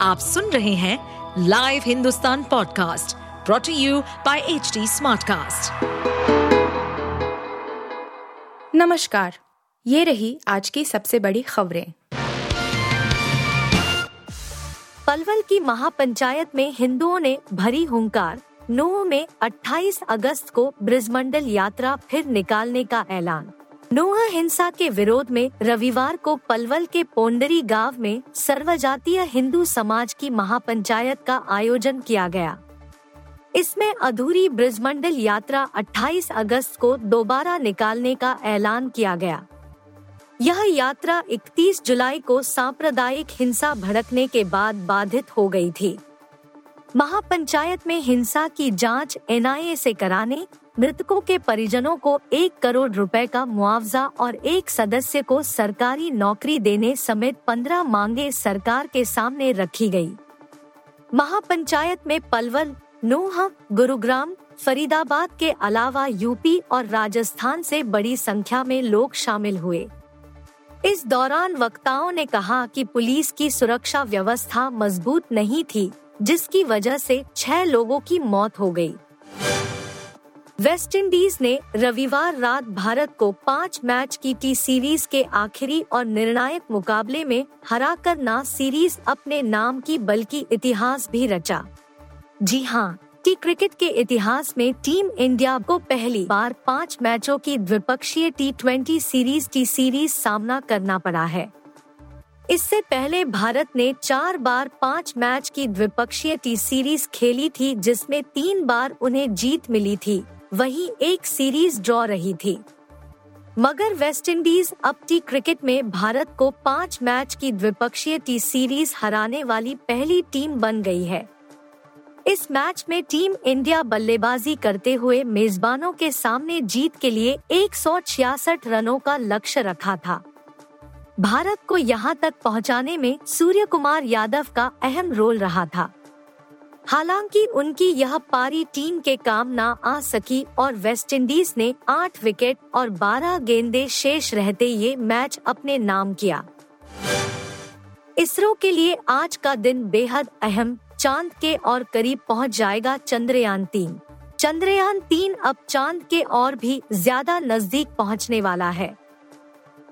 आप सुन रहे हैं Live Hindustan podcast brought to you by H Smartcast. नमस्कार, ये रही आज की सबसे बड़ी खबरें। पलवल की महापंचायत में हिंदुओं ने भरी हुंकार। नोह में 28 अगस्त को ब्रिजमंडल यात्रा फिर निकालने का ऐलान। नोहा हिंसा के विरोध में रविवार को पलवल के पोंडरी गाँव में सर्वजातीय हिंदू समाज की महापंचायत का आयोजन किया गया। इसमें अधूरी ब्रिजमंडल यात्रा 28 अगस्त को दोबारा निकालने का ऐलान किया गया। यह यात्रा 31 जुलाई को सांप्रदायिक हिंसा भड़कने के बाद बाधित हो गई थी। महापंचायत में हिंसा की जाँच एनआईए से कराने मृतकों के परिजनों को एक करोड़ रुपए का मुआवजा और एक सदस्य को सरकारी नौकरी देने समेत पंद्रह मांगे सरकार के सामने रखी गई। महापंचायत में पलवल, नोहा, गुरुग्राम, फरीदाबाद के अलावा यूपी और राजस्थान से बड़ी संख्या में लोग शामिल हुए इस दौरान वक्ताओं ने कहा कि पुलिस की सुरक्षा व्यवस्था मज़बूत नहीं थी, जिसकी वजह से छह लोगों की मौत हो गई। वेस्टइंडीज ने रविवार रात भारत को पाँच मैच की टी सीरीज़ के आखिरी और निर्णायक मुकाबले में हराकर न सीरीज़ अपने नाम की, बल्कि इतिहास भी रचा। जी हाँ टी क्रिकेट के इतिहास में टीम इंडिया को पहली बार पाँच मैचों की द्विपक्षीय T twenty series, T series सामना करना पड़ा है। इससे पहले भारत ने चार बार पाँच मैच की द्विपक्षीय टी सीरीज़ खेली थी, जिसमें तीन बार उन्हें जीत मिली थी। वहीं एक सीरीज़ ड्रॉ रही थी। मगर वेस्टइंडीज अब टी क्रिकेट में भारत को पाँच मैच की द्विपक्षीय टी सीरीज़ हराने वाली पहली टीम बन गई है। इस मैच में टीम इंडिया बल्लेबाजी करते हुए मेजबानों के सामने जीत के लिए एक सौ छियासठ रनों का लक्ष्य रखा था। भारत को यहाँ तक पहुँचाने में सूर्य कुमार यादव का अहम रोल रहा था। हालाँकि उनकी यह पारी टीम के काम न आ सकी और वेस्टइंडीज ने आठ विकेट और 12 गेंदे शेष रहते ये मैच अपने नाम किया। इसरो के लिए आज का दिन बेहद अहम, चाँद के और करीब पहुँच जाएगा चंद्रयान तीन। चंद्रयान तीन अब चाँद के और भी ज़्यादा नज़दीक पहुँचने वाला है।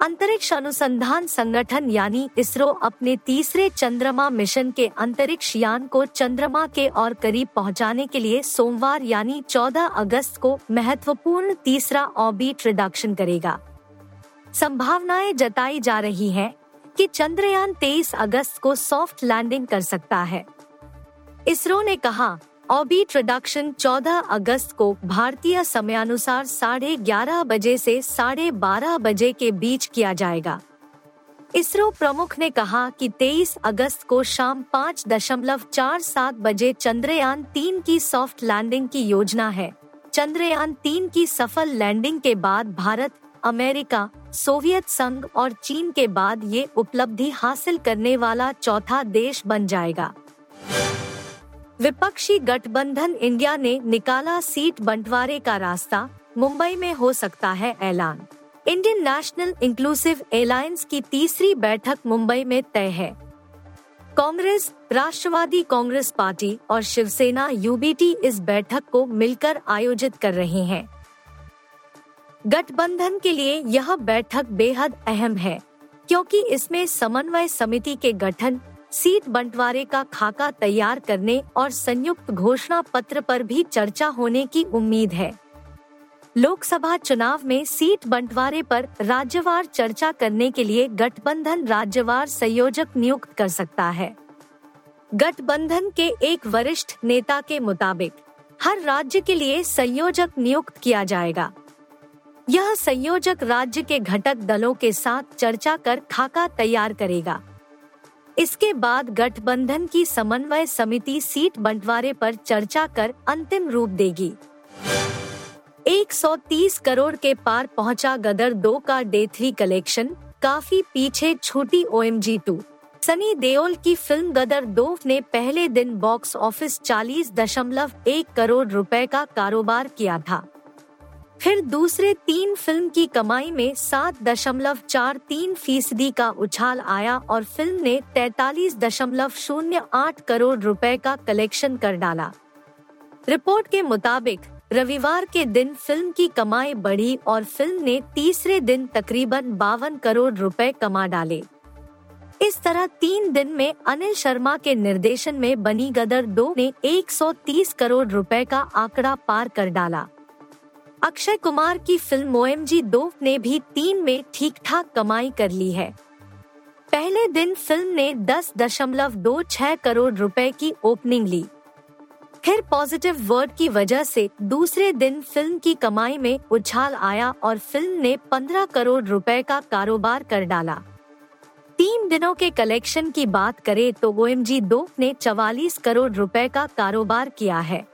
अंतरिक्ष अनुसंधान संगठन यानी इसरो अपने तीसरे चंद्रमा मिशन के अंतरिक्ष यान को चंद्रमा के और करीब पहुँचाने के लिए सोमवार यानी 14 अगस्त को महत्वपूर्ण तीसरा ऑर्बिट रिडक्शन करेगा। संभावनाएँ जताई जा रही हैं कि चंद्रयान 23 अगस्त को सॉफ्ट लैंडिंग कर सकता है। इसरो ने कहा ऑर्बिट रिडक्शन 14 अगस्त को भारतीय समयानुसार साढ़े ग्यारह बजे से साढ़े बारह बजे के बीच किया जाएगा। इसरो प्रमुख ने कहा कि 23 अगस्त को शाम पाँच दशमलव चार सात बजे चंद्रयान तीन की सॉफ्ट लैंडिंग की योजना है। चंद्रयान तीन की सफल लैंडिंग के बाद भारत, अमेरिका, सोवियत संघ और चीन के बाद ये उपलब्धि हासिल करने वाला चौथा देश बन जाएगा। विपक्षी गठबंधन इंडिया ने निकाला सीट बंटवारे का रास्ता, मुंबई में हो सकता है ऐलान। इंडियन नेशनल इंक्लूसिव एलायंस की तीसरी बैठक मुंबई में तय है। कांग्रेस, राष्ट्रवादी कांग्रेस पार्टी और शिवसेना यूबीटी इस बैठक को मिलकर आयोजित कर रहे हैं। गठबंधन के लिए यह बैठक बेहद अहम है, क्योंकि इसमें समन्वय समिति के गठन सीट बंटवारे का खाका तैयार करने और संयुक्त घोषणा पत्र पर भी चर्चा होने की उम्मीद है। लोकसभा चुनाव में सीट बंटवारे पर राज्यवार चर्चा करने के लिए गठबंधन राज्यवार संयोजक नियुक्त कर सकता है। गठबंधन के एक वरिष्ठ नेता के मुताबिक, हर राज्य के लिए संयोजक नियुक्त किया जाएगा। यह संयोजक राज्य के घटक दलों के साथ चर्चा कर खाका तैयार करेगा। इसके बाद गठबंधन की समन्वय समिति सीट बंटवारे पर चर्चा कर अंतिम रूप देगी। 130 करोड़ के पार पहुँचा गदर दो का डे थ्री कलेक्शन, काफ़ी पीछे छूटी O M G two. Sunny Deol की फ़िल्म गदर दो ने पहले दिन बॉक्स ऑफ़िस चालीस दशमलव एक करोड़ रुपए का कारोबार किया था। फिर दूसरे तीन फ़िल्म की कमाई में सात दशमलव चार तीन फ़ीसदी का उछाल आया और फ़िल्म ने तैतालीस दशमलव शून्य आठ करोड़ रुपए का कलेक्शन कर डाला। रिपोर्ट के मुताबिक, रविवार के दिन फ़िल्म की कमाई बढ़ी और फ़िल्म ने तीसरे दिन तकरीबन बावन करोड़ रुपए कमा डाले। इस तरह तीन दिन में अनिल शर्मा के निर्देशन में बनी गदर दो ने 130 करोड़ रुपए का आंकड़ा पार कर डाला। अक्षय कुमार की फ़िल्म ओ दो ने भी तीन में ठीक ठाक कमाई कर ली है। पहले दिन फ़िल्म ने दस दशमलव दो छह करोड़ रुपए की ओपनिंग ली। फिर पॉजिटिव वर्ड की वजह से दूसरे दिन फ़िल्म की कमाई में उछाल आया और फ़िल्म ने 15 करोड़ रुपए का कारोबार कर डाला। तीन दिनों के कलेक्शन की बात करें तो ओ दो ने चवालीस करोड़ रुपए का कारोबार किया है।